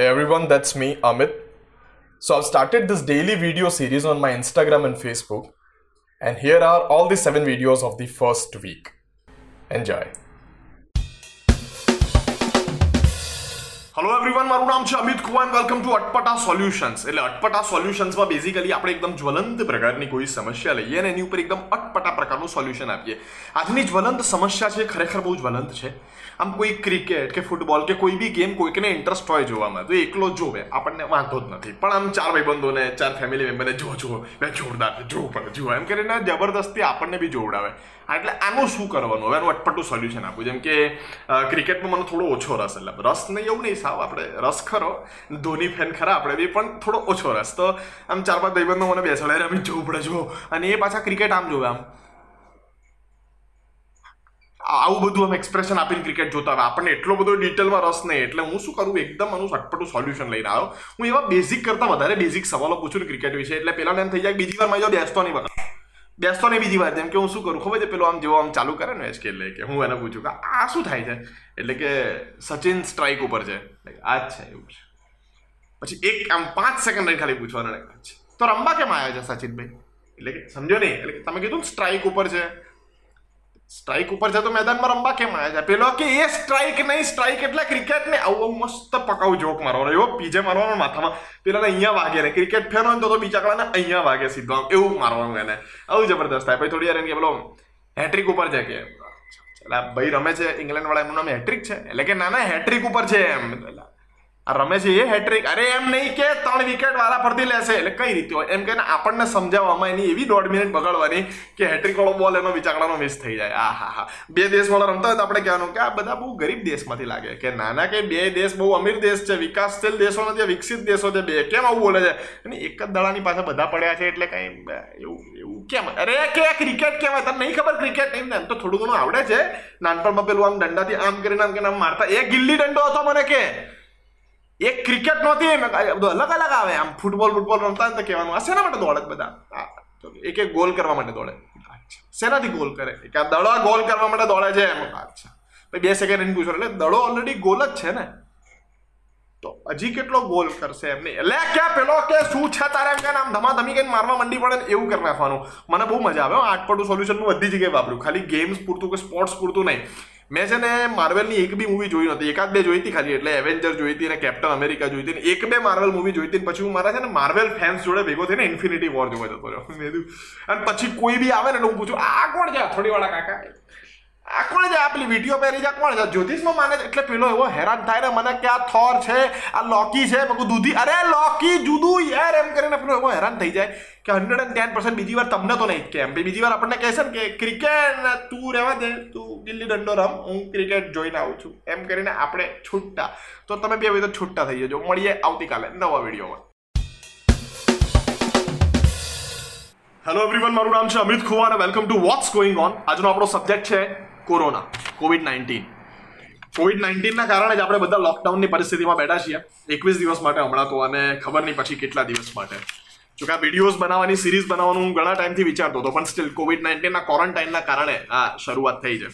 Hey everyone, that's me, Amit. So I've started this daily video series on my Instagram and Facebook, and here are all the seven videos of the first week. Enjoy. Hello everyone મારું નામ છે Amit Kumar welcome to Atpata solutions એટલે અટપટા સોલ્યુશન્સમાં basically આપણે એકદમ જ્વલંત પ્રકારની કોઈ સમસ્યા લઈએ અને એની ઉપર એકદમ અટપટા પ્રકારનું સોલ્યુશન આપીએ. આજની જ્વલંત સમસ્યા છે, ખરેખર બહુ જ્વલંત છે. આમ કોઈ ક્રિકેટ કે ફૂટબોલ કે કોઈ બી ગેમ કોઈકને ઇન્ટરેસ્ટ હોય જોવામાં, તો એકલો જોવે, આપણને વાંધો જ નથી. પણ આમ ચાર ભાઈબંધોને, ચાર ફેમિલી મેમ્બરને જો જો બે જોરદાર જોવું પડે જુઓ, એમ કરીને જબરદસ્તી આપણને બી જોવડાવે. હા, એટલે આનું શું કરવાનું? હવે આનું અટપટું સોલ્યુશન આપું. જેમ કે ક્રિકેટમાં મને થોડો ઓછો રસ એટલે. રસ નહીં એવું નહીં સાવ આપણે રસ ખરો. ધોની ફેન ખરા આપણે બી પણ થોડો ઓછો રસ. તો આમ ચાર પાંચ ભાઈબંધો મને બેસાડે અમે જોવું પડે જો અને એ પાછા ક્રિકેટ આમ જોવે આમ. આવું બધું આમ એક્સપ્રેશન આપીને ક્રિકેટ જોતા હોય. આપણને એટલો બધો ડિટેલમાં રસ નહીં. એટલે હું શું કરું? એકદમ આનું સટપટું સોલ્યુશન લઈને આવ્યો. હું એવા બેઝિક કરતાં વધારે બેઝિક સવાલો પૂછું ક્રિકેટ વિશે. એટલે પહેલાં એમ થઈ જાય બીજી વાર મારી જો બેસતો નહીં બગા બેસતો ને બીજી વાર જેમ કે હું શું કરું? ખબર છે પેલો આમ જેવો આમ ચાલુ કરે ને સ્કેલ એટલે કે હું એને પૂછું કે આ શું થાય છે? એટલે કે સચિન સ્ટ્રાઇક ઉપર છે. આ જ છે, એવું છે. પછી એક આમ પાંચ સેકન્ડ ખાલી પૂછવાનું તો રમવા કેમ આવ્યા છે સચિનભાઈ? એટલે કે સમજો નહીં? એટલે તમે કીધું સ્ટ્રાઇક ઉપર છે. સ્ટ્રાઇક ઉપર છે તો મેદાનમાં રમવા કેમ આવ્યા છે? પેલો કે, એ સ્ટ્રાઇક નહીં સ્ટ્રાઇક એટલે ક્રિકેટ ને આવું મસ્ત પકાવું જોક મારવાનો એવો પીજે મારવાનો માથામાં. પેલાને અહીંયા વાગે ને ક્રિકેટ ફેન તો બીજા કલાને અહીંયા વાગે સીધો આમ. એવું મારવાનું એને. આવું જબરદસ્ત થાય. પછી થોડી વાર એને કે, પેલો હેટ્રિક ઉપર છે. કે ભાઈ રમે છે ઇંગ્લેન્ડ વાળા એમનું નામ હેટ્રિક છે. એટલે કે, ના ના હેટ્રિક ઉપર છે. એમ. એટલે આ રમે છે એ હેટ્રિક અરે એમ નહીં કે ત્રણ વિકેટ વાળા ફરતી લેશે. એટલે કઈ રીતે હોય? એમ કે આપણને સમજાવવામાં એની એવી દોઢ મિનિટ બગાડવાની કે હેટ્રિક વાળો બોલ એનો વિચારણાનો મિસ થઈ જાય. આ હા હા. બે દેશ વાળા રમતા હોય તો આપણે કહેવાનું કે આ બધા બહુ ગરીબ દેશમાંથી લાગે કે નાના કે બે દેશ બહુ અમીર દેશ છે, વિકાસશીલ દેશો નથી, વિકસિત દેશો છે, બે કેમ આવું બોલે છે? અને એક જ દડાની પાસે બધા પડ્યા છે એટલે કઈ એવું એવું કેમ? અરે કે ક્રિકેટ કહેવાય? તને નહીં ખબર ક્રિકેટ નહીં ને એમ તો થોડું ઘણું આવડે છે. નાનપણમાં પેલું આમ દંડાથી આમ કરીને આમ કે આમ મારતા. એ ગિલ્લી દંડો હતો મને કે. એક ક્રિકેટ નહોતી અલગ અલગ આવે. આમ ફૂટબોલ ફૂટબોલ રમતા ને તો કહેવાનું, આ શેના માટે દોડે બધા? એક એક ગોલ કરવા માટે દોડે. શેનાથી ગોલ કરે? કે આ દડો ગોલ કરવા માટે દોડે છે એમ. અચ્છા. બે સેકન્ડ એમ પૂછો એટલે દડો ઓલરેડી ગોલ જ છે ને? તો હજી કેટલો ગોલ કરશે એમ નહીં. એટલે ક્યાં પેલો કે શું છે તારે એમ કે આમ ધમાધમી કઈ મારવા મંડી પડે ને એવું કરી નાખવાનું. મને બહુ મજા આવે. આટપટું સોલ્યુશન હું બધી જગ્યાએ વાપર્યું ખાલી ગેમ્સ પૂરતું કે સ્પોર્ટ્સ પૂરતું નહીં. મેં છે ને માર્વેલની એક બી મૂવી જોઈ નથી એકાદ બે જોઈતી ખાલી, એટલે એવેન્જર જોઈતી અને કેપ્ટન અમેરિકા જોઈતી ને એક બે માર્વેલ મૂવી જોઈતી પછી હું મારા છે ને માર્વેલ ફેન્સ જોડે ભેગો થઈને ઇન્ફિનિટી વોર જોવા જતો રહ્યો. મેં અને પછી કોઈ બી આવે ને હું પૂછું, આ કોણ છે થોડી વાળા કાકા? આ કોણ છે? આ પેલી વીડિયો પહેરી છે? કોણ છે? જ્યોતિષમાં માને છે? એટલે પેલો એવો હેરાન થાય ને, મને કે આ થોર છે? આ લોકી છે? મગું દૂધી, અરે લોકી જુદું યાર, એમ કરીને પેલો એવો હેરાન થઈ જાય. કે હંડ્રેડ એન્ડ ટેન પર્સન્ટ બીજી વાર તમને તો નહીં કેમ બીજી વાર આપણને કહેશે ને કે ક્રિકેટ તું રહેવા દે તું ગિલ્લી દંડો રમ હું ક્રિકેટ જોઈને આવું છું એમ કરીને આપણે છૂટતા તો તમે બે તો છૂટતા થઈ જજો મળીએ આવતીકાલે નવા વિડીયોમાં હેલો એવરીવન મારું નામ છે અમિત ખુવા અને welcome to what's going on આજનો આપણો સબ્જેક્ટ છે કોરોના કોવિડ નાઇન્ટીન કોવિડ નાઇન્ટીનના કારણે જ આપણે બધા લોકડાઉનની પરિસ્થિતિમાં બેઠા છીએ એકવીસ દિવસ માટે હમણાં તો અને ખબર નહીં પછી કેટલા દિવસ માટે જો કે આ વિડીયોઝ બનાવવાની સિરીઝ બનાવવાનું હું ઘણા ટાઈમથી વિચારતો હતો, પણ સ્ટીલ કોવિડ નાઇન્ટીનના ક્વોરન્ટાઇનના કારણે આ શરૂઆત થઈ છે.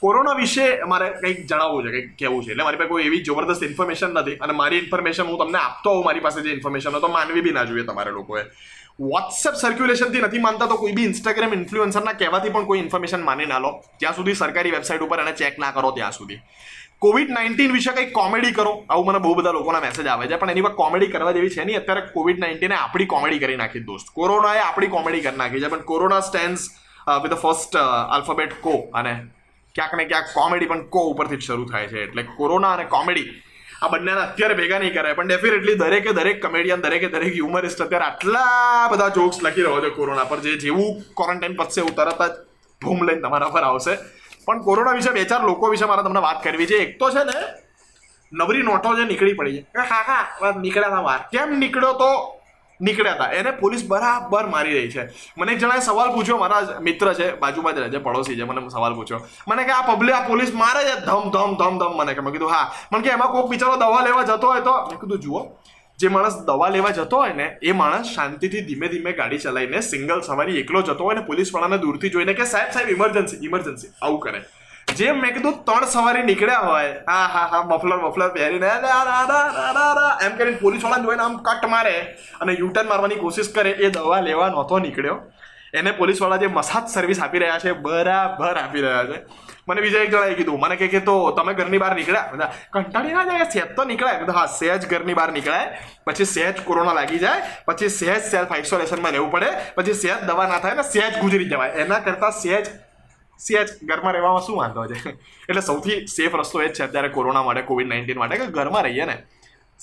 કોરોના વિશે મારે કંઈક જણાવવું છે, કંઈક કહેવું છે. એટલે મારી પાસે કોઈ એવી જબરદસ્ત ઇન્ફોર્મેશન નથી અને મારી ઇન્ફોર્મેશન હું તમને આપતો હોઉં મારી પાસે જે ઇન્ફોર્મેશન તો માનવી બી ના જોઈએ તમારે લોકોએ. વોટ્સએપ સર્ક્યુલેશનથી નથી માનતા તો કોઈ બી ઇન્સ્ટાગ્રામ ઇન્ફ્લુએન્સરના કહેવાથી પણ કોઈ ઇન્ફોર્મેશન માની ના લો. જ્યાં સુધી સરકારી વેબસાઇટ ઉપર એને ચેક ના કરો ત્યાં સુધી. કોવિડ નાઇન્ટીન વિશે કંઈક કોમેડી કરો? આવું મને બહુ બધા લોકોના મેસેજ આવે છે. પણ એની પર કોમેડી કરવા જેવી છે નહીં. અત્યારે કોવિડ નાઇન્ટીને આપણી કોમેડી કરી નાખી દોસ્ત. કોરોનાએ આપણી કોમેડી કરી નાખી છે. પણ corona stands with the first alphabet co અને ક્યાંક ને ક્યાંક કોમેડી પણ કો ઉપરથી જ શરૂ થાય છે. એટલે કોરોના અને કોમેડી આ બંનેને અત્યારે ભેગા નહીં કરાય. પણ ડેફિનેટલી દરેકે દરેક કમેડિયન દરેકે દરેક હ્યુમરિસ્ટ અત્યારે આટલા બધા જોક્સ લખી રહ્યો છે કોરોના પર. જે જેવું ક્વોરન્ટાઇન પછી એવું તરત જ ભૂમ લઈને તમારા પર આવશે. પણ કોરોના વિશે બે ચાર લોકો વિશે મારે તમને વાત કરવી છે. એક તો છે ને, નવરી નોટો જે નીકળી પડી છે. હા હા નીકળ્યા હતા વાર કેમ નીકળ્યો તો? નીકળ્યા હતા એને પોલીસ બરાબર મારી રહી છે. મને એક જણાએ સવાલ પૂછ્યો, મારા મિત્ર છે, બાજુમાં જ રહે છે, પડોશી છે, મને સવાલ પૂછ્યો. મને કે, આ પબ્લિક આ પોલીસ મારે છે? ધમ ધમ ધમ ધમ મને કે, મેં કીધું, હા. મને કે, એમાં કોઈક બિચારો દવા લેવા જતો હોય તો? મેં કીધું, જુઓ. જે માણસ દવા લેવા જતો હોય ને, એ માણસ શાંતિથી ધીમે ધીમે ગાડી ચલાવીને સિંગલ સવારી એકલો જતો હોય ને, પોલીસવાળાને દૂરથી જોઈને કે, સાહેબ સાહેબ ઇમરજન્સી ઇમરજન્સી આવું કરે. જેમ મેં કીધું, ત્રણ સવારી નીકળ્યા હોય. હા હા હા, મફલર મફલર પહેરીને એમ કરીને પોલીસવાળાને જોઈને આમ કટ મારે અને યુટર્ન મારવાની કોશિશ કરે. એ દવા લેવા નહોતો નીકળ્યો. એને પોલીસવાળા જે મસાજ સર્વિસ આપી રહ્યા છે, બરાબર આપી રહ્યા છે. મને બીજા એક જણાએ કીધું, મને કહે કે તો તમે ઘરની બહાર નીકળ્યા? બધા કંટાળી ના જાય સહેજ તો નીકળાય. બધા હા સહેજ ઘરની બહાર નીકળાય, પછી સહેજ કોરોના લાગી જાય, પછી સહેજ સેલ્ફ આઇસોલેશનમાં રહેવું પડે, પછી સહેજ દવા ના થાય ને સહેજ ગુજરી જવાય. એના કરતાં સહેજ સહેજ ઘરમાં રહેવામાં શું વાંધો છે? એટલે સૌથી સેફ રસ્તો એ જ છે અત્યારે કોરોના માટે કોવિડ નાઇન્ટીન માટે, કે ઘરમાં રહીએ ને.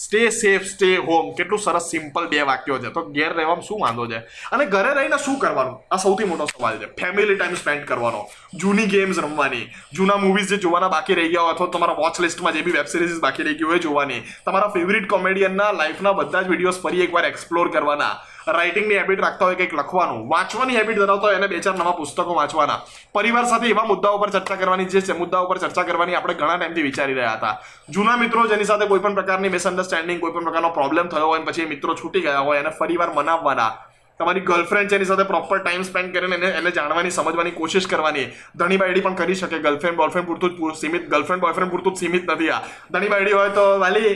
સ્ટે સેફ સ્ટે હોમ કેટલું સરસ સિમ્પલ બે વાક્યો છે. તો ઘેર રહેવામાં શું વાંધો છે? અને ઘરે રહીને શું કરવાનું? આ સૌથી મોટો સવાલ છે. ફેમિલી ટાઈમ સ્પેન્ડ કરવાનો. જૂની ગેમ્સ રમવાની. જૂના મૂવીઝ જે જોવાના બાકી રહી ગયા હોય અથવા તમારા વોચ લિસ્ટમાં જે બી વેબ સિરીઝ બાકી રહી ગયું હોય જોવાની. તમારા ફેવરિટ કોમેડિયનના લાઈફના બધા જ વિડીયોઝ ફરી એકવાર એક્સપ્લોર કરવાના. રાઇટિંગની હેબિટ રાખતા હોય કંઈક લખવાનું. વાંચવાની હેબિટ ધરાવતા હોય એને બે ચાર નવા પુસ્તકો વાંચવાના. પરિવાર સાથે એવા મુદ્દાઓ પર ચર્ચા કરવાની જે છે મુદ્દાઓ પર ચર્ચા કરવાની આપણે ઘણા ટાઈમથી વિચારી રહ્યા હતા. જૂના મિત્રો જેની સાથે કોઈ પણ પ્રકારની મિસઅન્ડરસ્ટેન્ડિંગ કોઈ પણ પ્રકારનો પ્રોબ્લેમ થયો હોય પછી મિત્રો છૂટી ગયા હોય એને ફરીવાર મનાવવાના. તમારી ગર્લફ્રેન્ડ છે એની સાથે પ્રોપર ટાઈમ સ્પેન્ડ કરીને એને એને જાણવાની, સમજવાની કોશિશ કરવાની. ધણી બાયડી પણ કરી શકે. ગર્લફ્રેન્ડ બોયફ્રેન્ડ પૂરતું જ સીમિત ગર્લફ્રેન્ડ બોયફ્રેન્ડ પૂરતું જ સીમિત નથી આ. ધણી બાયડી હોય તો વાલી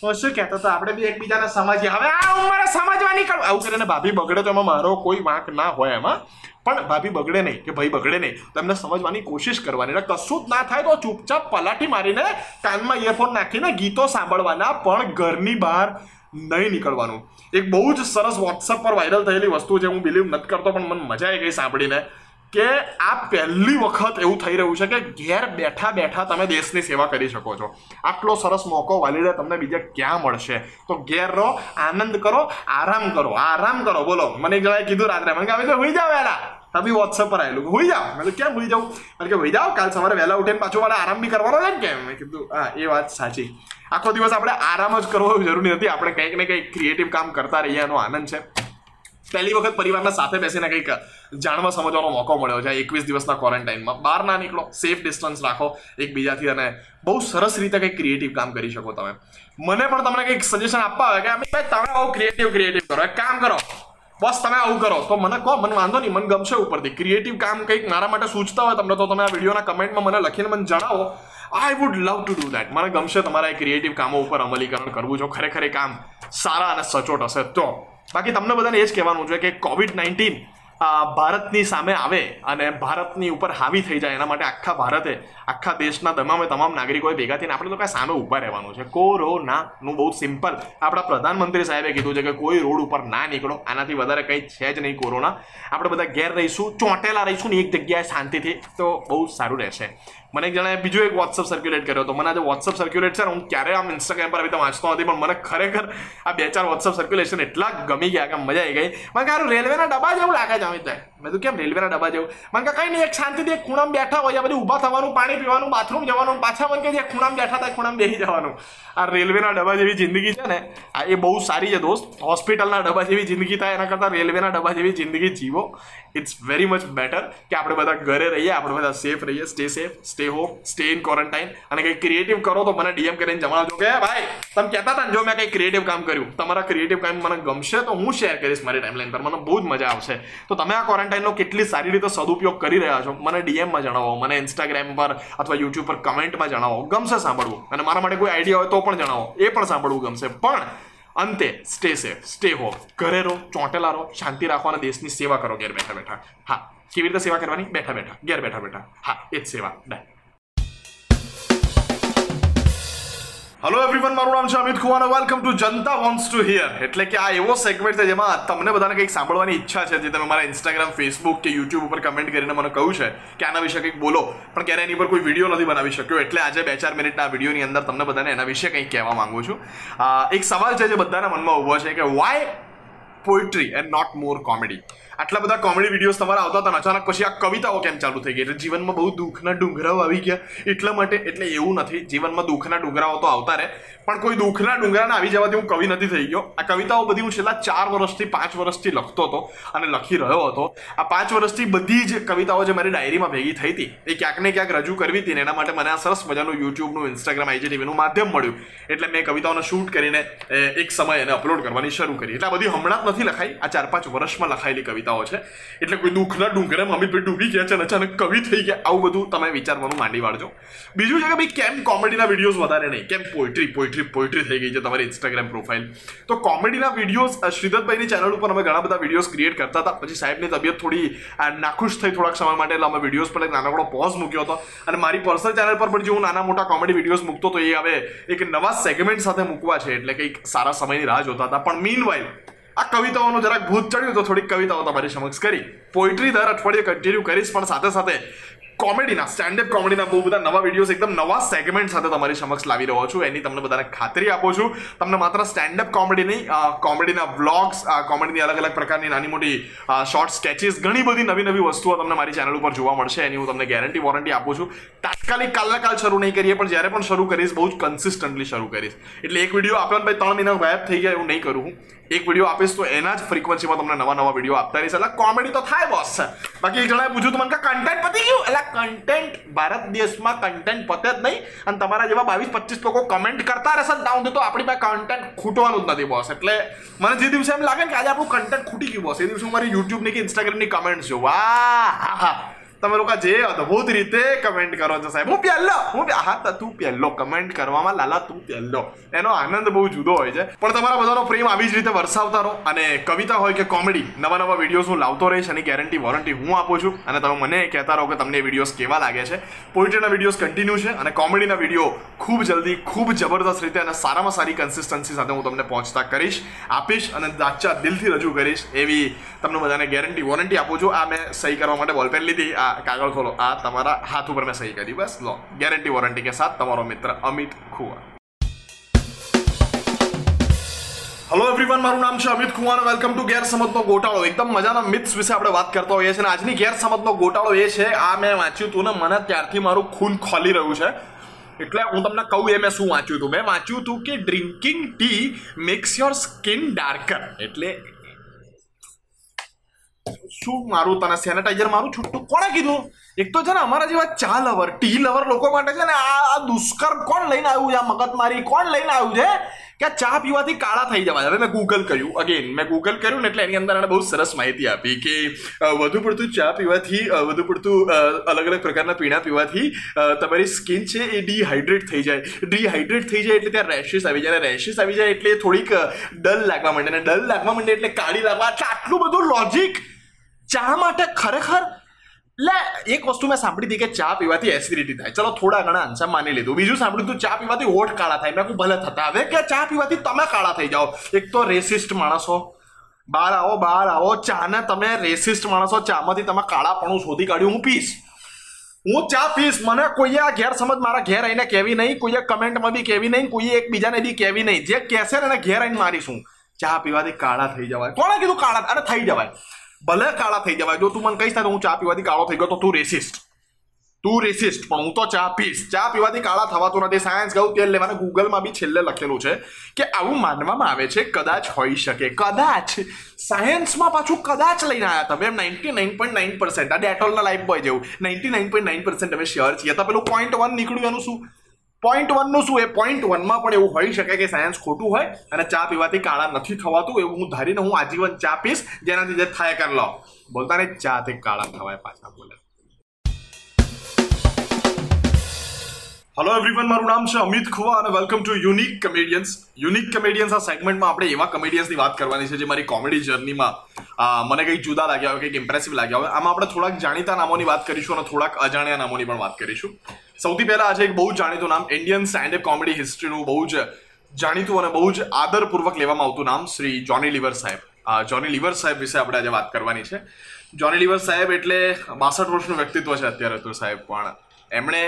શું કહેતો તો આપણે બી એકબીજાને સમજીએ. હવે આ ઉંમરે સમજવા નીકળ આવું કરીને ભાભી બગડે તો એમાં મારો કોઈ વાંક ના હોય એમાં. પણ ભાભી બગડે નહીં કે ભાઈ બગડે નહીં. તમને સમજવાની કોશિશ કરવાની. કશું જ ના થાય તો ચૂપચાપ પલાટી મારીને કાનમાં ઇયરફોન નાખીને ગીતો સાંભળવાના, પણ ઘરની બહાર નહીં નીકળવાનું. એક બહુ જ સરસ વોટ્સઅપ પર વાયરલ થયેલી વસ્તુ છે, હું બિલીવ નથી કરતો, પણ મને મજા આવી ગઈ સાંભળીને. કે આ પહેલી વખત એવું થઈ રહ્યું છે કે ઘેર બેઠા બેઠા તમે દેશની સેવા કરી શકો છો. આટલો સરસ મોકો વાલીડે તમને બીજે ક્યાં મળશે? તો ઘેર રહો, આનંદ કરો, આરામ કરો. આરામ કરો, બોલો. મને એક કીધું રાત્રે. મને કે હુઈ જાવ વહેલા. તબી વોટ્સઅપ પર આવેલું. હુઈ જાવ મેં કેમ હુઈ જાઉં? મને કે હુઈ જાવ કાલ સવારે વહેલા ઉઠીને પાછું મારે આરામ બી કરવાનો છે ને કેમ? મેં કીધું, હા, એ વાત સાચી. આખો દિવસ આપણે આરામ જ કરવો જરૂરી નથી. આપણે કંઈક ને કંઈક ક્રિએટિવ કામ કરતા રહીએ, એનો આનંદ છે. પહેલી વખત પરિવારના સાથે બેસીને કંઈક જાણવા, સમજવાનો મોકો મળ્યો છે એકવીસ દિવસના ક્વોરન્ટાઇનમાં બહાર ના નીકળો સેફ ડિસ્ટન્સ રાખો એકબીજાથી અને બહુ સરસ રીતે કંઈક ક્રિએટિવ કામ કરી શકો તમે. મને પણ તમને કંઈક સજેશન આપવા આવે કે ભાઈ તમે આવું ક્રિએટિવ ક્રિએટિવ કરો. એક કામ કરો. બસ તમે આવું કરો. તો મને કહો, મને વાંધો નહીં, મને ગમશે ઉપરથી. ક્રિએટિવ કામ કંઈક મારા માટે સૂચતા હોય તમને, તો તમે આ વિડીયોના કમેન્ટમાં મને લખીને મને જણાવો. I would love to do that મને ગમશે તમારા એ ક્રિએટિવ કામો ઉપર અમલીકરણ કરવું જો ખરેખર એ કામ સારા અને સચોટ હશે. તો બાકી તમને બધાને એ જ કહેવાનું છે કે કોવિડ નાઇન્ટીન ભારતની સામે આવે અને ભારતની ઉપર હાવી થઈ જાય એના માટે આખા ભારતે, આખા દેશના તમામે તમામ નાગરિકોએ ભેગા થઈને આપણે કાંઈ સામે ઊભા રહેવાનું છે. કોરોનાનું બહુ સિમ્પલ. આપણા પ્રધાનમંત્રી સાહેબે કીધું છે કે કોઈ રોડ ઉપર ના નીકળો, આનાથી વધારે કંઈ છે જ નહીં કોરોના. આપણે બધા ઘેર રહીશું, ચોંટેલા રહીશું ને એક જગ્યાએ શાંતિથી તો બહુ સારું રહેશે. મને એક જણાએ બીજું એક વોટ્સઅપ સર્ક્યુલેટ કર્યો હતો. મને આજે વોટ્સઅપ સર્ક્યુલેટ છે ને, હું ક્યારે આમ ઇન્સ્ટાગ્રામ પર આવી તો વાંચતો નથી, પણ મને ખરેખર આ બે ચાર વોટ્સઅપ સર્ક્યુલેશન એટલા ગમી ગયા કે મજા આવી ગઈ. મને કે રેલવેના ડબ્બા જેવું લાગે છે અમિતભાઈ મેં તો કેમ રેલવેના ડબ્બા જેવું? મને કે કંઈ નહીં, એક શાંતિથી એક ખૂણામાં બેઠા હોય બધું ઊભા થવાનું, પાણી પીવાનું બાથરૂમ જવાનું, પાછા મને કે જે ખૂણામાં બેઠા થાય ખૂણામાં બેસી જવાનું. આ રેલવેના ડબ્બા જેવી જિંદગી છે ને, આ એ બહુ સારી છે દોસ્ત. હોસ્પિટલના ડબ્બા જેવી જિંદગી થાય, એના કરતાં રેલવેના ડબ્બા જેવી જિંદગી જીવો. ઇટ્સ વેરી મચ બેટર કે આપણે બધા ઘરે રહીએ, આપણે બધા સેફ રહીએ stay safe stay home stay in quarantine અને કંઈક ક્રિએટિવ કરો તો મને ડીએમ કરીને જણાવજો કે ભાઈ, તમે કહેતા હતા જો મેં કંઈક ક્રિએટિવ કામ કર્યું. તમારા ક્રિએટિવ કામ મને ગમશે તો હું શેર કરીશ મારી ટાઈમલાઈન પર. મને બહુ જ મજા આવશે. તો તમે આ ક્વોરન્ટાઇનનો કેટલી સારી રીતે સદુપયોગ કરી રહ્યા છો, મને ડીએમમાં જણાવો, મને ઇન્સ્ટાગ્રામ પર અથવા યુટ્યુબ પર કમેન્ટમાં જણાવો, ગમશે સાંભળવું. અને મારા માટે કોઈ આઈડિયા હોય તો પણ જણાવો, એ પણ સાંભળવું ગમશે. પણ અંતે સ્ટે સેફ સ્ટે હોમ ઘરે રહો, ચોંટેલા રહો, શાંતિ રાખો અને દેશની સેવા કરો, ઘેર બેઠા બેઠા. હા, કેવી રીતે સેવા કરવાની? બેઠા બેઠા, ઘેર બેઠા બેઠા. હા, એ જ સેવા. ડન હલો એવરીવન મારું નામ છે Amit Kumar welcome to Janta wants to hear એટલે કે આ એવો સેગમેન્ટ છે જેમાં તમને બધાને કંઈક સાંભળવાની ઈચ્છા છે, જે તમે મારા ઇન્સ્ટાગ્રામ ફેસબુક કે યુટ્યુબ ઉપર કમેન્ટ કરીને મને કહ્યું છે કે આના વિશે કંઈક બોલો. પણ ક્યારે એની પર કોઈ વીડિયો નથી બનાવી શક્યો, એટલે આજે બે ચાર મિનિટના વિડીયોની અંદર તમને બધાને એના વિશે કંઈક કહેવા માંગુ છું. એક સવાલ છે જે બધાના મનમાં ઊભો છે કે why poetry and not more comedy આટલા બધા કોમેડી વિડીયોઝ તમારા આવતા હતા અચાનક પછી આ કવિતાઓ કેમ ચાલુ થઈ ગઈ? એટલે જીવનમાં બહુ દુઃખના ડુંગરાઓ આવી ગયા. એટલા માટે, એટલે એવું નથી, જીવનમાં દુઃખના ડુંગરાઓ તો આવતા રહે. પણ કોઈ દુઃખના ડુંગરાને આવી જવાથી હું કવિ નથી થઈ ગયો. આ કવિતાઓ બધી હું છેલ્લા ચાર વર્ષથી, પાંચ વર્ષથી લખતો હતો અને લખી રહ્યો હતો. આ પાંચ વર્ષથી બધી જ કવિતાઓ જે મારી ડાયરીમાં ભેગી થઈ હતી, એ ક્યાંક ને ક્યાંક રજૂ કરવી હતી ને એના માટે મને આ સરસ મજાનું યુટ્યુબનું ઇન્સ્ટાગ્રામ આઈજીટીવીનું માધ્યમ મળ્યું. એટલે મેં કવિતાઓને શૂટ કરીને એક સમય એને અપલોડ કરવાની શરૂ કરી. એટલે આ બધી હમણાં જ નથી લખાઈ, આ ચાર પાંચ વર્ષમાં લખાયેલી કવિતાઓ. કવિતાઓ છે. એટલે કોઈ દુઃખના ડુંગરે અમિતભાઈ ડૂબી ગયા છે અને અચાનક કવિ થઈ ગયા. આવું બધું તમે વિચારવાનું માંડી વાળજો. બીજું છે કે ભાઈ કેમ કોમેડીના વિડીયોઝ વધારે નહીં? કેમ પોઇટ્રી પોઇટ્રી પોઈટ્રી થઈ ગઈ છે તમારી ઇન્સ્ટાગ્રામ પ્રોફાઇલ તો કોમેડીના વિડીયોઝ શ્રીધરભાઈની ચેનલ ઉપર અમે ઘણા બધા વિડીયોઝ ક્રિએટ કરતા હતા. પછી સાહેબની તબિયત થોડી નાખુશ થઈ થોડાક સમય માટે. એટલે અમે વિડીયોઝ પર એક નાનકડો પોઝ મૂક્યો હતો. અને મારી પર્સનલ ચેનલ પર પણ જે હું નાના મોટા કોમેડી વિડીયોઝ મૂકતો તો એ હવે એક નવા સેગમેન્ટ સાથે મૂકવા છે. એટલે કંઈક સારા સમયની રાહ જોતા હતા. પણ મીન આ કવિતાઓનું જરાક ભૂત ચડ્યું તો થોડીક કવિતાઓ તમારી સમક્ષ કરી. પોઇટ્રી દર અઠવાડિયે કન્ટિન્યુ કરીશ, પણ સાથે સાથે કોમેડીના સ્ટેન્ડઅપ કોમેડીના બહુ બધા નવા વિડીયોઝ એકદમ નવા સેગમેન્ટ સાથે તમારી સમક્ષ લાવી રહ્યો છું. એની તમને બધાને ખાતરી આપું છું. તમને માત્ર સ્ટેન્ડઅપ કોમેડી નહીં કોમેડીના વ્લોગ્સ કોમેડીની અલગ અલગ પ્રકારની નાની મોટી શોર્ટ સ્કેચીસ ઘણી બધી નવી નવી વસ્તુઓ તમને મારી ચેનલ ઉપર જોવા મળશે એની હું તમને ગેરંટી વોરંટી આપું છું. તાત્કાલિક કાલના કાલ શરૂ નહીં કરીએ, પણ જ્યારે પણ શરૂ કરીશ, બહુ જ કન્સિસ્ટન્ટલી શરૂ કરીશ. એટલે એક વીડિયો આપ્યો ભાઈ, ત્રણ મહિના ગાયબ થઈ ગયા, એવું નહીં કરું હું. એક વીડિયો આપીશ તો એના જ ફ્રીક્વન્સીમાં તમને નવા નવા વીડિયો આપતા રહીશ. એટલે કોમેડી તો થાય બોસ બાકી એક જણાએ પૂછ્યું મને કન્ટેન્ટ પતી ગયું? એટલે કન્ટેન્ટ ભારત દેશમાં કન્ટેન્ટ પતે જ નહીં. અને તમારા જેવા બાવીસ, પચીસ લોકો કમેન્ટ કરતા રહેશે ડાઉન તો આપણી પાસે કન્ટેન્ટ ખૂટવાનું જ નથી બોસ એટલે મને જે દિવસે એમ લાગે ને કે આજે આપણું કન્ટેન્ટ ખૂટી ગયું બોસ એ દિવસે હું મારી યુટ્યુબની કે ઇન્સ્ટાગ્રામની કમેન્ટ્સ જોઉં. વાહ, હા હા. તમે લોકો જે અદ્ભુત રીતે કમેન્ટ કરો છો સાહેબ. હું પહેલો હું હા, તો પહેલો કમેન્ટ કરવામાં લાલા, તું પહેલો એનો આનંદ બહુ જુદો હોય છે. પણ તમારા બધાનો પ્રેમ આવી જ રીતે વરસાવતા રહો અને કવિતા હોય કે કોમેડી નવા નવા વિડીયોઝ હું લાવતો રહીશ એની ગેરંટી વોરંટી હું આપું છું. અને તમે મને કહેતા રહો કે તમને વિડીયોઝ કેવા લાગે છે. પોઈટ્રીના વિડીયોઝ કન્ટિન્યુ છે અને કોમેડીના વીડિયો ખૂબ જલ્દી, ખૂબ જબરદસ્ત રીતે અને સારામાં સારી કન્સિસ્ટન્સી સાથે હું તમને પહોંચતા કરીશ, આપીશ અને દાચા દિલથી રજૂ કરીશ એવી તમને બધાને ગેરંટી વોરંટી આપું છું. આ મેં સહી કરવા માટે બોલપેન લીધી. આ કાગળ ખોલો આ તમારા હાથ ઉપર મેં સહી કરી બસ લો ગેરંટી વોરંટી કે સાથ તમારો મિત્ર અમિત ખુવા હલો એવરીવન મારું નામ છે અમિત કુમાર વેલકમ ટુ ગેરસમજનો ગોટાળો. એકદમ મજાના મિથ્સ વિશે આપણે વાત કરતા હોઈએ છીએ અને આજની ગેરસમજનો ગોટાળો એ છે, આ મેં વાંચ્યું હતું ને, મને ત્યારથી મારું ખૂન ખોલી રહ્યું છે. એટલે હું તમને કહું એ મેં શું વાંચ્યું હતું? મેં વાંચ્યું હતું કે drinking tea makes your skin darker એટલે શું મારું તને સેનેટાઈઝર મારું છૂટું? કોણે કીધું? એક તો છે ને અમારા જેવા ચા લવર ટી લવર લોકો માટે છે ને આ દુષ્કર્મ કોણ લઈને આવ્યું છે? આ મગજમારી કોણ લઈને આવ્યું છે? કે ચા પીવાથી કાળા થઈ જવા હવે મેં ગૂગલ કર્યું. અગેન મેં ગૂગલ કર્યું ને એટલે એની અંદર એને બહુ સરસ માહિતી આપી કે વધુ પડતું ચા પીવાથી વધુ પડતું અલગ અલગ પ્રકારના પીણા પીવાથી તમારી સ્કિન છે એ ડિહાઇડ્રેટ થઈ જાય. ડિહાઇડ્રેટ થઈ જાય એટલે ત્યાં રેશિસ આવી જાય. રેશિસ આવી જાય એટલે થોડીક ડલ લાગવા માંડે. અને ડલ લાગવા માંડે એટલે કાળી લાગવા. આટલું બધું લોજિક ચા માટે ખરેખર? લે, એક વસ્તુ મેં સાંભળી હતી કે ચા પીવાથી એસિડિટી થાય. ચલો, થોડા ઘણા આન્સર માની લીધું. બીજું સાંભળ્યું તું ચા પીવાથી હોઠ કાળા થાય. મેં કહું ભલે થતા હવે કે ચા પીવાથી તમે કાળા થઈ જાઓ. એક તો રેસિસ્ટ માણસો. બહાર આવો બહાર આવો. ચાને તમે રેસિસ્ટ માણસો. ચામાંથી તમે કાળાપણું શોધી કાઢ્યું. હું પીશ. હું ચા પીશ. મને કોઈએ આ ઘેર સમજ મારા ઘેર આવીને કહેવી નહીં, કોઈએ કમેન્ટમાં બી કહેવી નહીં, કોઈએ એકબીજાને બી કહેવી નહીં. જે કહેશે ને ઘેર આવીને મારીશું. ચા પીવાથી કાળા થઈ જવાય. કોણે કીધું કાળા? અરે થઈ જવાય. ભલે કાળા થઈ જવાય. જો તું મને કહીશ ને હું ચા પીવાથી કાળો થઈ ગયો તો તું રેસિસ્ટ તું રેસિસ્ટ પણ હું તો ચા પીશ. ચા પીવાથી કાળા થવાતું નથી. સાયન્સ ગયું, તેલ લેવાના. ગૂગલમાં બી છેલ્લે લખેલું છે કે આવું માનવામાં આવે છે, કદાચ હોઈ શકે. કદાચ. સાયન્સમાં પાછું કદાચ લઈને આવ્યા તમે. એમ ninety nine point nine percent આ ડેટોલના લાઈફ બોય જેવું. Ninety nine point nine percent અમે શ્યોર છીએ. તો પેલું પોઈન્ટ વન નીકળ્યું એનું શું? પોઈન્ટ વનનું શું એ પોઈન્ટ વનમાં પણ એવું હોઈ શકે કે સાયન્સ ખોટું હોય અને ચા પીવાથી કાળા નથી થવાતું. એવું હું ધારીને હું આજીવન ચા પીશ, જેનાથી જે થાય કર લો બોલતા ને ચાથી કાળા થવાય પાછા બોલે. હલો એવરીવન મારું નામ છે અમિત ખુવા અને welcome to unique comedians unique comedians આ સેગમેન્ટમાં આપણે એવા કમેડિયન્સની વાત કરવાની છે જે મારી કોમેડી જર્નીમાં મને કંઈક જુદા લાગ્યા હોય, કંઈક ઇમ્પ્રેસિવ લાગ્યા હોય. આમાં આપણે થોડાક જાણીતા નામોની વાત કરીશું અને થોડાક અજાણ્યા નામોની પણ વાત કરીશું. સૌથી પહેલા આજે એક બહુ જાણીતું નામ ઇન્ડિયન સ્ટેન્ડઅપ કોમેડી હિસ્ટ્રીનું બહુ જ જાણીતું અને બહુ જ આદરપૂર્વક લેવામાં આવતું નામ શ્રી જોની લિવર સાહેબ. જોની લિવર સાહેબ વિશે આપણે આજે વાત કરવાની છે. જોની લિવર સાહેબ એટલે બાસઠ વર્ષનું વ્યક્તિત્વ છે અત્યારે તો સાહેબ, પણ એમણે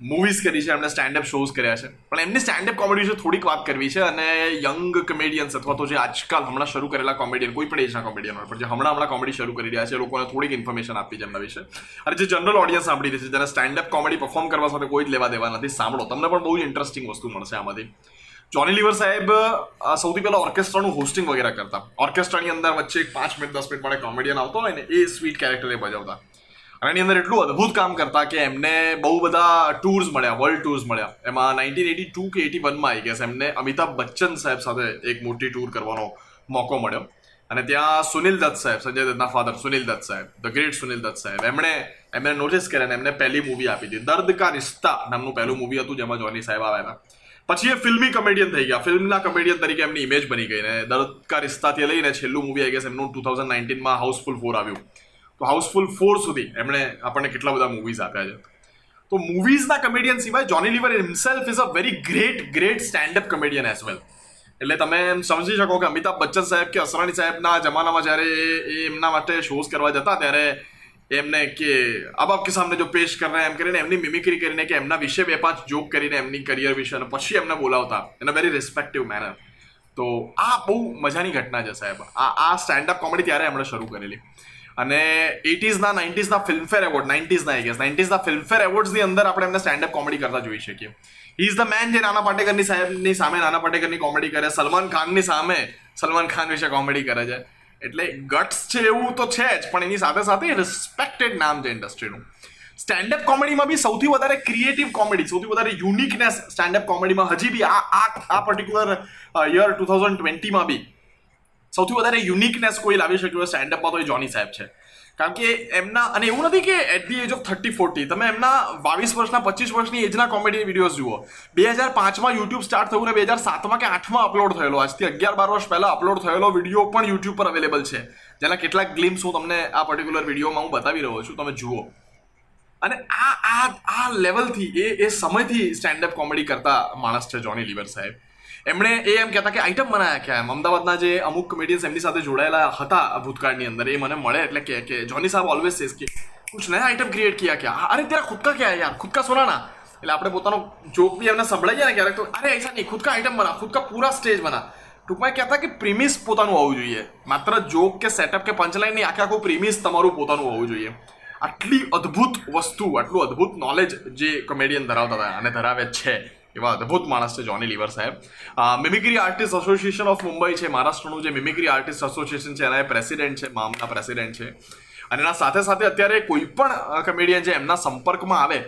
મૂવીઝ કરી છે, એમણે સ્ટેન્ડઅપ શોઝ કર્યા છે. પણ એમની સ્ટેન્ડઅપ કોમેડી વિશે થોડીક વાત કરવી છે અને યંગ કોમેડિયન્સ અથવા તો જે આજકાલ હમણાં શરૂ કરેલા કોમેડિયન કોઈ પણ એજના કોમેડિયન હોય, પણ જે હમણાં હમણાં કોમેડી શરૂ કરી રહ્યા છે લોકોને થોડીક ઇન્ફોર્મેશન આપી છે એમના વિશે. અને જે જનરલ ઓડિયન્સ સાંભળી રહી છે, જેને સ્ટેન્ડઅપ કોમેડી પરફોર્મ કરવા સાથે કોઈ જ લેવા દેવા નથી, સાંભળો, તમને પણ બહુ ઇન્ટરેસ્ટિંગ વસ્તુ મળશે આમાંથી. જોની લિવર સાહેબ સૌથી પહેલા ઓર્કેસ્ટ્રાનું હોસ્ટિંગ વગેરે કરતા. ઓર્કેસ્ટ્રાની અંદર વચ્ચે પાંચ મિનિટ દસ મિનિટ માટે કોમેડિયન આવતો હોય ને, એ સ્વીટ કેરેક્ટરને એ એની અંદર એટલું અદ્ભુત કામ કરતા કે એમને બહુ બધા ટૂર્સ મળ્યા વર્લ્ડ ટૂર્સ મળ્યા. એમાં નાઇન્ટીન એટી ટુ કે એટી વનમાં આવી ગયા એમને અમિતાભ બચ્ચન સાહેબ સાથે એક મોટી ટૂર કરવાનો મોકો મળ્યો. અને ત્યાં સુનિલ દત્ત સાહેબ, સંજય દત્તના ફાધર સુનિલ દત્ત સાહેબ ધ ગ્રેટ સુનિલ દત્ત સાહેબ, એમણે એમને નોટિસ કર્યા એમને પહેલી મૂવી આપી હતી દર્દ કા રિશ્તા નામનું પહેલું મૂવી હતું, જેમાં જોની સાહેબ આવ્યા પછી એ ફિલ્મી કમેડિયન થઈ ગયા. ફિલ્મના કમેડિયન તરીકે એમની ઇમેજ બની ગઈ ને દર્દ કા રિશ્તાથી લઈને છેલ્લું મૂવી આવી ગયા એમનું ટુ થાઉઝન્ડ નાઇન્ટીનમાં હાઉસફુલ ફોર આવ્યું. તો હાઉસફુલ ફોર સુધી એમણે આપણને કેટલા બધા મૂવીઝ આપ્યા છે. તો મૂવીઝના કમેડિયન સિવાય Johnny Lever himself is a very great great standup comedian as well એટલે તમે એમ સમજી શકો કે અમિતાભ બચ્ચન સાહેબ કે અસરાણી સાહેબના જમાનામાં જ્યારે એ એમના માટે શોઝ કરવા જતા ત્યારે એમને કે અબ આપકે સામને જો પેશ કર રહે એમ કરીને એમની મિમિક્રી કરીને કે એમના વિશે બે પાંચ જોક કરીને એમની કરિયર વિશે અને પછી એમને બોલાવતા અ વેરી રિસ્પેક્ટિવ મેનર તો આ બહુ મજાની ઘટના છે સાહેબ. આ આ સ્ટેન્ડઅપ કોમેડી ત્યારે એમણે શરૂ કરેલી. અને એટીઝના નાઇન્ટીઝના ફિલ્મફેર એવોર્ડ નાઇન્ટીઝના આઈ ગેસ નાઇન્ટીઝના ફિલ્મફેર એવોર્ડ્સની અંદર આપણે એમને સ્ટેન્ડઅપ કોમેડી કરતા જોઈ શકીએ. ઇઝ ધ મેન જે નાના પાટેકરની સાહેબની સામે નાના પાટેકરની કોમેડી કરે, સલમાન ખાનની સામે સલમાન ખાન વિશે કોમેડી કરે છે. એટલે ગટ્સ છે એવું તો છે જ, પણ એની સાથે સાથે રિસ્પેક્ટેડ નામ છે ઇન્ડસ્ટ્રીનું સ્ટેન્ડઅપ કોમેડીમાં બી સૌથી વધારે ક્રિએટિવ કોમેડી સૌથી વધારે યુનિકનેસ સ્ટેન્ડઅપ કોમેડીમાં હજી બી આ આ આ પર્ટિક્યુલર યર ટુ થાઉઝન્ડ ટ્વેન્ટીમાં બી સૌથી વધારે યુનિકનેસ કોઈ લાવી શક્યું હોય સ્ટેન્ડઅપમાં તો એ જોની સાહેબ છે. કારણ કે એમના, અને એવું નથી કે at the age of thirty forty તમે એમના બાવીસ વર્ષના, પચીસ વર્ષની એજના કોમેડી વિડીયોઝ જુઓ. બે હજાર પાંચમાં યુટ્યુબ સ્ટાર્ટ થયું ને બે હજાર સાતમાં કે આઠમાં અપલોડ થયેલો, આજથી અગિયાર બાર વર્ષ પહેલાં અપલોડ થયેલો વીડિયો પણ યુટ્યુબ પર અવેલેબલ છે. જેના કેટલાક ગ્લિમ્સ હું તમને આ પર્ટિક્યુલર વિડીયોમાં હું બતાવી રહ્યો છું, તમે જુઓ. અને આ આ આ લેવલથી એ એ સમયથી સ્ટેન્ડઅપ કોમેડી કરતા માણસ છે જોની લીવર સાહેબ. એમણે એ એમ કહેતા કે આઈટમ બનાવ્યા કે એમ? અમદાવાદના જે અમુક કમેડિયન્સ એમની સાથે જોડાયેલા હતા ભૂતકાળની અંદર, એ મને મળે એટલે કે કે જોની સાહેબ ઓલવેઝ સેઝ કે કુછ નયા આઈટમ ક્રિએટ કિયા ક્યા? અરે તેરા ખુદ કા ક્યાં યાર? ખુદ કા સોનાના. એટલે આપણે પોતાનો જોક બી એમને સંભળાઈએ ને ક્યારેક તો, અરે એસા નહીં ખુદ કા આઈટમ બના ખુદ કા પૂરા સ્ટેજ બના ટૂંકમાં કહેતા કે પ્રીમિસ પોતાનું હોવું જોઈએ. માત્ર જોક કે સેટઅપ કે પંચલાઈન નહીં, આખે આખું પ્રીમિસ તમારું પોતાનું હોવું જોઈએ. આટલી અદ્ભુત વસ્તુ, આટલું અદ્ભુત નોલેજ જે કોમેડિયન ધરાવતા હતા, અને ધરાવે છે. એવા અદ્ભુત માણસ છે જોની લીવર સાહેબ. Mimicry artist association of Mumbai છે, મહારાષ્ટ્રનું જે મિમિક્રી આર્ટિસ્ટ એસોસિએશન છે, એના પ્રેસિડેન્ટ છે, મામના પ્રેસિડેન્ટ છે. અને એના સાથે સાથે અત્યારે કોઈ પણ કમેડિયન જે એમના સંપર્કમાં આવે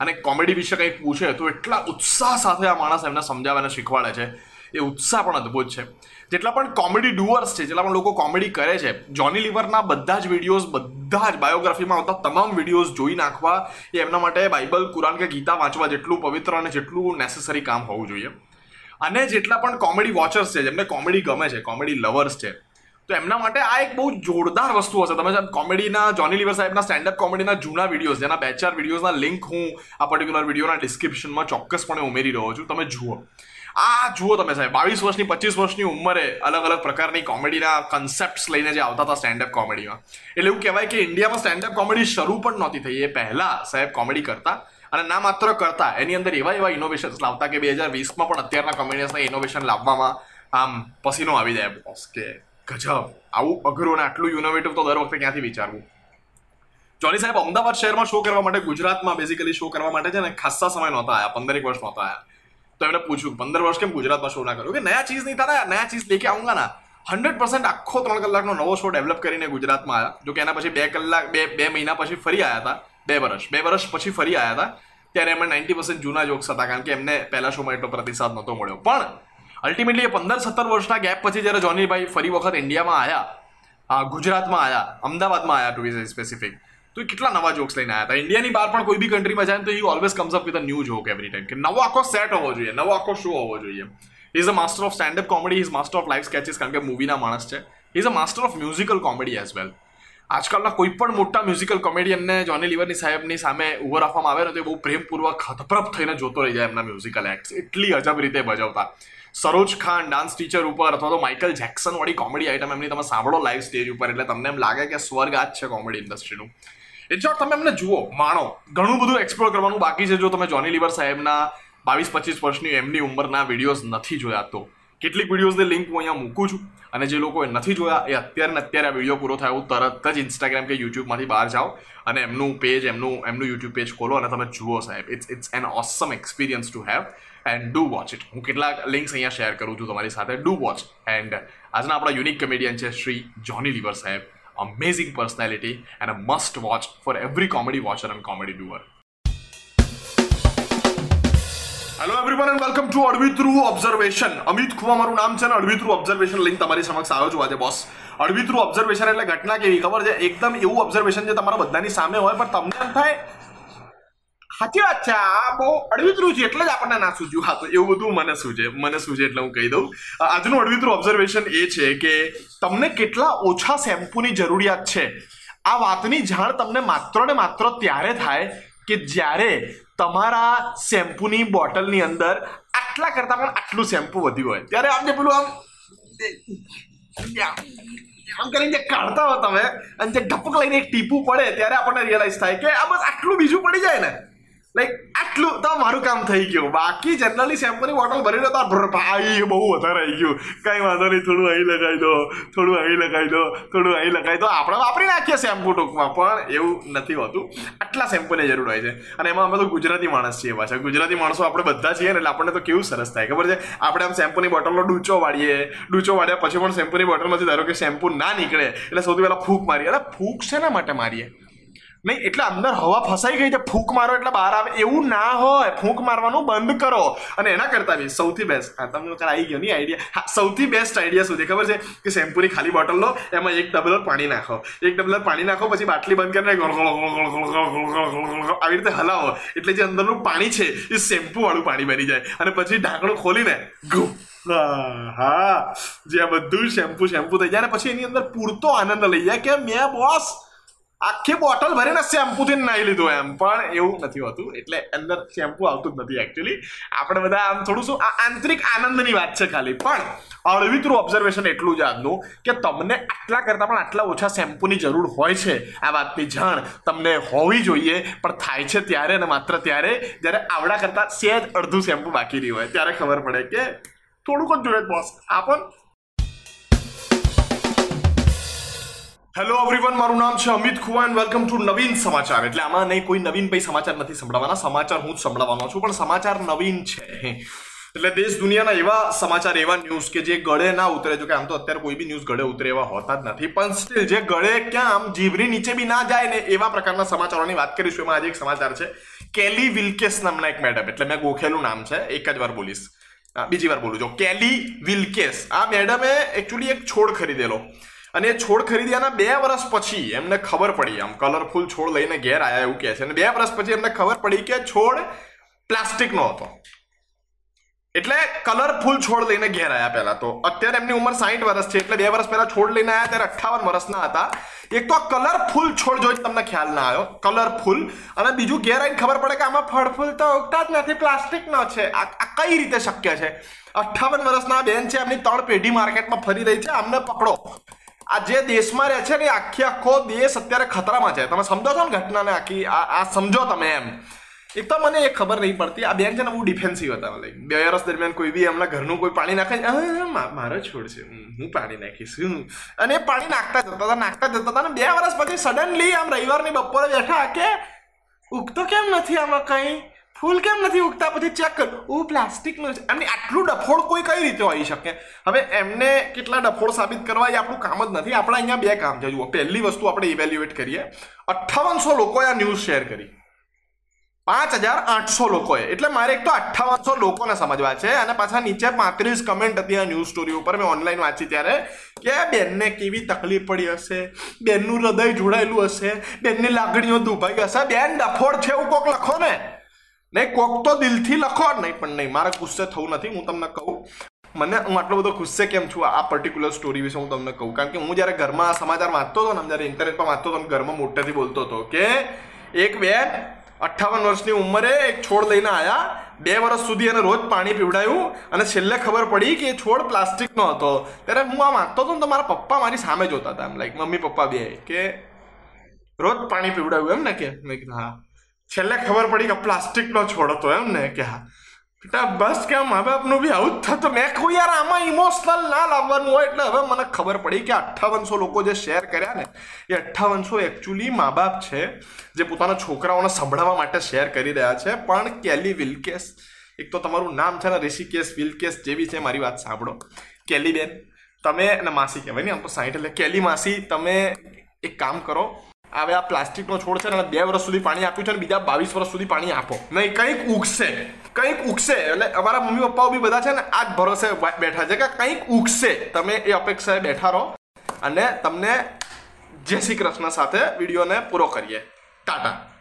અને કોમેડી વિશે કંઈક પૂછે, તો એટલા ઉત્સાહ સાથે આ માણસ એમને સમજાવે અને શીખવાડે છે. એ ઉત્સાહ પણ અદ્ભુત છે. જેટલા પણ કોમેડી ડુઅર્સ છે, જેટલા પણ લોકો કોમેડી કરે છે જોની લિવરના બધા જ વિડીયોઝ બધા જ બાયોગ્રાફીમાં આવતા તમામ વિડીયોઝ જોઈ નાખવા એ એમના માટે બાઇબલ કુરાન કે ગીતા વાંચવા જેટલું પવિત્ર અને જેટલું નેસેસરી કામ હોવું જોઈએ. અને જેટલા પણ કોમેડી વોચર્સ છે, જેમને કોમેડી ગમે છે કોમેડી લવર્સ છે, તો એમના માટે આ એક બહુ જોરદાર વસ્તુ હશે. તમે કોમેડીના જોની લિવર સાહેબના સ્ટેન્ડઅપ કોમેડીના જૂના વિડીયોઝ જેના બે ચાર વિડીયોઝના લિંક હું આ પર્ટિક્યુલર વિડીયોના ડિસ્ક્રિપ્શનમાં ચોક્કસપણે ઉમેરી રહ્યો છું. તમે જુઓ. આ જુઓ તમે સાહેબ, બાવીસ વર્ષની, પચીસ વર્ષની ઉંમરે અલગ અલગ પ્રકારની કોમેડીના કન્સેપ્ટ લઈને જે આવતા હતા સ્ટેન્ડઅપ કોમેડીમાં એટલે એવું કહેવાય કે ઇન્ડિયામાં સ્ટેન્ડઅપ કોમેડી શરૂ પણ નહોતી થઈ. એ પહેલાં સાહેબ કોમેડી કરતા અને ના માત્ર કરતા, એની અંદર એવા એવા ઇનોવેશન્સ લાવતા કે બે હજાર વીસમાં પણ અત્યારના કોમેડિયન્સના ઇનોવેશન લાવવામાં આમ પસીનો આવી જાય. બોસ કે ગજબ, આવું અઘરું અને આટલું ઇનોવેટિવ તો દર વખતે ક્યાંથી વિચારવું? જોની સાહેબ, અમદાવાદ શહેરમાં શો કરવા માટે ગુજરાતમાં બેઝિકલી શો કરવા માટે છે ને ખાસ્સા સમય નહોતા આવ્યા પંદરેક વર્ષ નહોતા આવ્યા તો એમને પૂછ્યું પંદર વર્ષ કેમ ગુજરાતમાં શો ના કર્યો? કે નયા ચીજ નહીં થાય નયા ચીઝ લેકે આવું ના. હંડ્રેડ પર્સન્ટ આખો ત્રણ કલાકનો નવો શો ડેવલપ કરીને ગુજરાતમાં આવ્યા જો કે એના પછી બે કલાક, બે બે મહિના પછી ફરી આવ્યા હતા. બે વર્ષ. બે વર્ષ પછી ફરી આવ્યા હતા. ત્યારે એમને નાઇન્ટી પર્સન્ટ જૂના જોક્સ હતા, કારણ કે એમને પહેલા શોમાં એટલો પ્રતિસાદ નહોતો મળ્યો. પણ અલ્ટિમેટલી એ પંદર, સત્તર વર્ષના ગેપ પછી જ્યારે જોનીભાઈ ફરી વખત ઇન્ડિયામાં આવ્યા ગુજરાતમાં આવ્યા અમદાવાદમાં આવ્યા ટુ બી સ્પેસિફિક તો એ કેટલા નવા જોક્સ લઈને આવ્યા હતા? ઇન્ડિયાની બહાર પણ કોઈ બી કન્ટ્રીમાં જાય તો એ always comes up with a new joke every time કે નવો આખો સેટ હોવો જોઈએ, નવો આખો શો હોવો જોઈએ. Is a master of standup comedy is master of life sketches કારણ કે મૂવીના માણસ છે. Is a master of musical comedy as well આજકાલના કોઈ પણ મોટા મ્યુઝિકલ કોમેડિયનને જોની લિવરની સાહેબની સામે ઊભો રાખવામાં આવે ને તો બહુ પ્રેમપૂર્વક હતપ્રપ થઈને જોતો રહી જાય એમના મ્યુઝિકલ એક્ટ્સ એટલી અજબ રીતે ભજવતા સરોજ ખાન ડાન્સ ટીચર ઉપર અથવા તો માઇકલ જેક્સન વાળી કોમેડી આઈટમ એમની તમે સાંભળો લાઈવ સ્ટેજ ઉપર. એટલે તમને એમ લાગે કે સ્વર્ગ આ છે કોમેડી ઇન્ડસ્ટ્રીનું ઇન શોર્ટ તમે એમને જુઓ, માણો, ઘણું બધું એક્સપ્લોર કરવાનું બાકી છે જો તમે જોની લીવર સાહેબના બાવીસ પચીસ વર્ષની એમની ઉંમરના વિડીયોઝ નથી જોયા તો. કેટલીક વિડીયોઝની લિંક હું અહીંયા મૂકું છું અને જે લોકોએ નથી જોયા એ અત્યારે ને અત્યારે આ વીડિયો પૂરો થાય તરત જ ઇન્સ્ટાગ્રામ કે યુટ્યુબમાંથી બહાર જાઓ અને એમનું પેજ એમનું એમનું યુટ્યુબ પેજ ખોલો અને તમે જુઓ સાહેબ it's it's an awesome experience to have and do watch it હું કેટલાક લિંક્સ અહીંયા શેર કરું છું તમારી સાથે ડુ વોચ એન્ડ આજના આપણા યુનિક કમેડિયન છે શ્રી જોની લીવર સાહેબ. Amazing personality and a must watch for every comedy watcher and comedy doer. Hello everyone and welcome to અડવિત્રુ observation Amit Khuva મારું નામ છે અને અડવિત્રુ ઓબ્ઝર્વેશન લઈને તમારી સમક્ષ આવ્યો છું આજે બોસ અડવિત્રુ ઓબ્ઝર્વેશન એટલે ઘટના કેવી? ખબર છે? એકદમ એવું ઓબ્ઝર્વેશન જે તમારા બધાની સામે હોય, પણ તમને એમ થાય સાચી વાત છે. આ બહુ અડવિતરું છે એટલે જ આપણને ના સૂજ્યું હા, તો એવું બધું મને સૂજે. મને સૂજે એટલે હું કહી દઉં. આજનું અડવિતરું ઓબ્ઝર્વેશન એ છે કે તમને કેટલા ઓછા શેમ્પૂની જરૂરિયાત છે. આ વાતની જાણ તમને માત્ર ને માત્ર ત્યારે થાય કે જ્યારે તમારા શેમ્પૂની બોટલની અંદર આટલા કરતાં પણ આટલું શેમ્પૂ વધ્યું હોય. ત્યારે આપણે પેલું આમ આમ કરીને જે કાઢતા હો તમે અને જે ઢપક લઈને એક ટીપું પડે, ત્યારે આપણને રિયલાઇઝ થાય કે આ બસ આટલું બીજું પડી જાય ને. લાઈક આટલું તો મારું કામ થઈ ગયું. બાકી જનરલી શેમ્પૂની બોટલ ભરી તો ભાઈ બહુ વધારે આવી ગયું. કઈ વાંધો નહીં, થોડું અહીં લગાવી દો, થોડું અહીં લગાવી દો, થોડું અહીં લગાવી દો. આપણે વાપરી નાખીએ શેમ્પૂ ટૂંકમાં, પણ એવું નથી હોતું. આટલા શેમ્પૂની જરૂર હોય છે. અને એમાં અમે તો ગુજરાતી માણસ છીએ પાછા. ગુજરાતી માણસો આપણે બધા છીએ ને એટલે આપણને તો કેવું સરસ થાય, ખબર છે? આપણે આમ શેમ્પૂની બોટલનો ડૂચો વાળીએ, ડૂચો વાળ્યા પછી પણ શેમ્પૂની બોટલમાંથી ધારો કે શેમ્પૂ ના નીકળે, એટલે સૌથી પહેલાં ફૂંક મારીએ. એટલે ફૂંક શેના માટે મારીએ? નહીં એટલે અંદર હવા ફસાઈ ગઈ છે ફૂંક મારો એટલે બહાર આવે એવું ના હોય ફૂંક મારવાનું બંધ કરો અને એના કરતા બી સૌથી બેસ્ટ હા તમને આવી ગયો નહીં આઈડિયા હા સૌથી બેસ્ટ આઈડિયા શું ખબર છે કે શેમ્પૂની ખાલી બોટલ લો એમાં એક ડબલર પાણી નાખો એક ડબલર પાણી નાખો પછી બાટલી બંધ કરીને આવી રીતે હલાવો એટલે જે અંદરનું પાણી છે એ શેમ્પૂ વાળું પાણી બની જાય અને પછી ઢાંકણું ખોલીને ગો હા જે આ બધું શેમ્પુ શેમ્પુ થઈ જાય અને પછી એની અંદર પૂરતો આનંદ લઈ જાય કે મેં બોસ આખી બોટલ ભરીને શેમ્પુથી નાહી લીધું એમ. પણ એવું નથી હોતું. એટલે અંદર શેમ્પુ આવતું જ નથી એકચ્યુઅલી આપણે બધા આમ થોડું શું આંતરિક આનંદની વાત છે ખાલી. પણ અળવિતરું ઓબ્ઝર્વેશન એટલું જ આજનું કે તમને આટલા કરતાં પણ આટલા ઓછા શેમ્પૂની જરૂર હોય છે આ વાતની જાણ તમને હોવી જોઈએ. પણ થાય છે ત્યારે અને માત્ર ત્યારે જ્યારે આવડા કરતાં સહેજ અડધું શેમ્પુ બાકી રહ્યું હોય. ત્યારે ખબર પડે કે થોડુંક જ જોઈએ બોસ આ પણ હેલો એવરીવન મારું નામ છે Amit Khuva and welcome to Naveen Samachar. એટલે આમાં નહીં, કોઈ નવીન ભાઈ સમાચાર નથી સંભળાવવાના સમાચાર હું જ સંભળાવવાનો છું, પણ સમાચાર નવીન છે. એટલે દેશ દુનિયાના એવા સમાચાર, એવા ન્યૂઝ કે જે ગળે ના ઉતરે. જો કે આમ તો અત્યારે કોઈ બી ન્યૂઝ ગળે ઉતરે એવા હોતા જ નથી. પણ સ્ટીલ જે ગળે ક્યાં આમ જીભની નીચે બી ના જાય ને એવા પ્રકારના સમાચારોની વાત કરીશું. એમાં આજે એક સમાચાર છે, કેલી વિલ્કેસ નામના એક મેડમ એટલે મેં ગોખેલું નામ છે, એક જ વાર બોલીશ. બીજી વાર બોલું. જો, કેલી વિલ્કેસ. આ મેડમે એકચ્યુઅલી એક છોડ ખરીદેલો. અને છોડ ખરીદ્યાના બે વર્ષ પછી એમને ખબર પડી. આમ કલરફુલ છોડ લઈને ઘેર આવ્યા એવું કહે છે. અને બે વર્ષ પછી એમને ખબર પડી કે છોડ પ્લાસ્ટિકનો હતો. એટલે કલરફુલ છોડ લઈને ઘેર આવ્યા પહેલા તો. અત્યારે એમની ઉંમર સાઠ વર્ષ છે. એટલે બે વર્ષ પહેલા છોડ લઈને આવ્યા ત્યારે અઠાવન વર્ષના હતા. એક તો કલરફુલ છોડ જોઈ તમને ખ્યાલ ના આવ્યો. કલરફુલ અને બીજું ઘેર આવીને ખબર પડે કે આમાં ફળફૂલ તો ઉગતા જ નથી, પ્લાસ્ટિકનો છે. આ કઈ રીતે શક્ય છે? અઠ્ઠાવન વર્ષના બેન છે, એમની ત્રણ પેઢી માર્કેટમાં ફરી રહી છે. આમને પકડો. આ જે દેશમાં રહે છે ને આખી આખો દેશ અત્યારે ખતરામાં છે. તમે સમજો છો ને ઘટનાને આખી, આ સમજો તમે એમ. એક તો મને એ ખબર નહીં પડતી, આ બેન છે ને બહુ ડિફેન્સિવ હતા લાઈક બે વર્ષ દરમિયાન કોઈ બી એમના ઘરનું કોઈ પાણી નાખે મારો છોડ છે. હું પાણી નાખીશ? અને પાણી નાખતા જતા હતા, નાખતા જતા હતા ને બે વર્ષ પછી સડનલી આમ રવિવારની બપોરે બેઠા કે, ઉગતો કેમ નથી આમાં કંઈ? ફૂલ કેમ નથી ઉગતા? પછી ચેક કર. ઓ પ્લાસ્ટિકનું છે. એમની આટલું ડફોડ કોઈ કઈ રીતે હોઈ શકે? હવે એમને કેટલા ડફોડ સાબિત કરવા એ આપણું કામ જ નથી. આપણા અહીંયા બે કામ છે. જુઓ, પહેલી વસ્તુ આપણે ઇવેલ્યુએટ કરીએ. અઠ્ઠાવનસો લોકોએ આ ન્યૂઝ શેર કરી. પાંચ હજાર આઠસો લોકોએ. એટલે મારે એક તો અઠ્ઠાવનસો લોકોને સમજવા છે અને પાછા નીચે પાંત્રીસ કમેન્ટ હતી આ ન્યૂઝ સ્ટોરી ઉપર. મેં ઓનલાઈન વાંચી ત્યારે કે બેનને કેવી તકલીફ પડી હશે? બેનનું હૃદય જોડાયેલું હશે? બેનની લાગણીઓ દુભાઈ હશે? બેન ડફોડ છે એવું કોક લખો ને. નહીં, કોક તો દિલથી લખો. નહીં, પણ નહીં, મારે ગુસ્સે થવું નથી. હું તમને કહું, મને હું આટલો બધો ગુસ્સે કેમ છું? આ પર્ટિક્યુલર સ્ટોરી વિશે હું તમને કહું. કારણ કે હું જ્યારે ઘરમાં સમાચાર વાંચતો હતો ને જ્યારે ઇન્ટરનેટ પર વાંચતો હતો ને, ઘરમાં મોટેથી બોલતો હતો કે એક બેન અઠ્ઠાવન વર્ષની ઉંમરે એક છોડ લઈને આવ્યા બે વર્ષ સુધી એને રોજ પાણી પીવડાયું અને છેલ્લે ખબર પડી કે એ છોડ પ્લાસ્ટિકનો હતો. ત્યારે હું આ વાંચતો હતો ને, તો મારા પપ્પા મારી સામે જોતા હતા. એમ લાઈક મમ્મી પપ્પા બે કે, રોજ પાણી પીવડાવ્યું એમ ને કે? મેં કીધું, હા. છેલ્લે ખબર પડી કે પ્લાસ્ટિકનો છોડ હતો એમ ને કે હા. બેટા, બસ કે મા બાપનું બી આવું જ થતું મેં કહું યાર, આમાં ઇમોશનલ ના લાવવાનું હોય એટલે હવે મને ખબર પડી કે અઠ્ઠાવનસો લોકો જે શેર કર્યા ને, એ અઠ્ઠાવનસો એકચ્યુઅલી મા બાપ છે, જે પોતાના છોકરાઓને સંભળાવવા માટે શેર કરી રહ્યા છે. પણ કેલી વિલકેસ એક તો તમારું નામ છે ને, ઋષિકેશ વિલકેશ જેવી છે મારી વાત સાંભળો. કેલી બેન, તમે અને માસી કહેવાય ને, આમ તો સાઈઠ એટલે, કેલી માસી, તમે એક કામ કરો હવે આ પ્લાસ્ટિકનો છોડ છે ને, બે વર્ષ સુધી પાણી આપ્યું છે ને, બીજા બાવીસ વર્ષ સુધી પાણી આપો. નહીં, કંઈક ઉગશે. કંઈક ઉગશે. એટલે અમારા મમ્મી પપ્પાઓ બી બધા છે ને, આ જ ભરોસે બેઠા છે કે કંઈક ઉગશે. તમે એ અપેક્ષાએ બેઠા રહો. અને તમને જય શ્રી કૃષ્ણ સાથે વિડીયોને પૂરો કરીએ. ટાટા.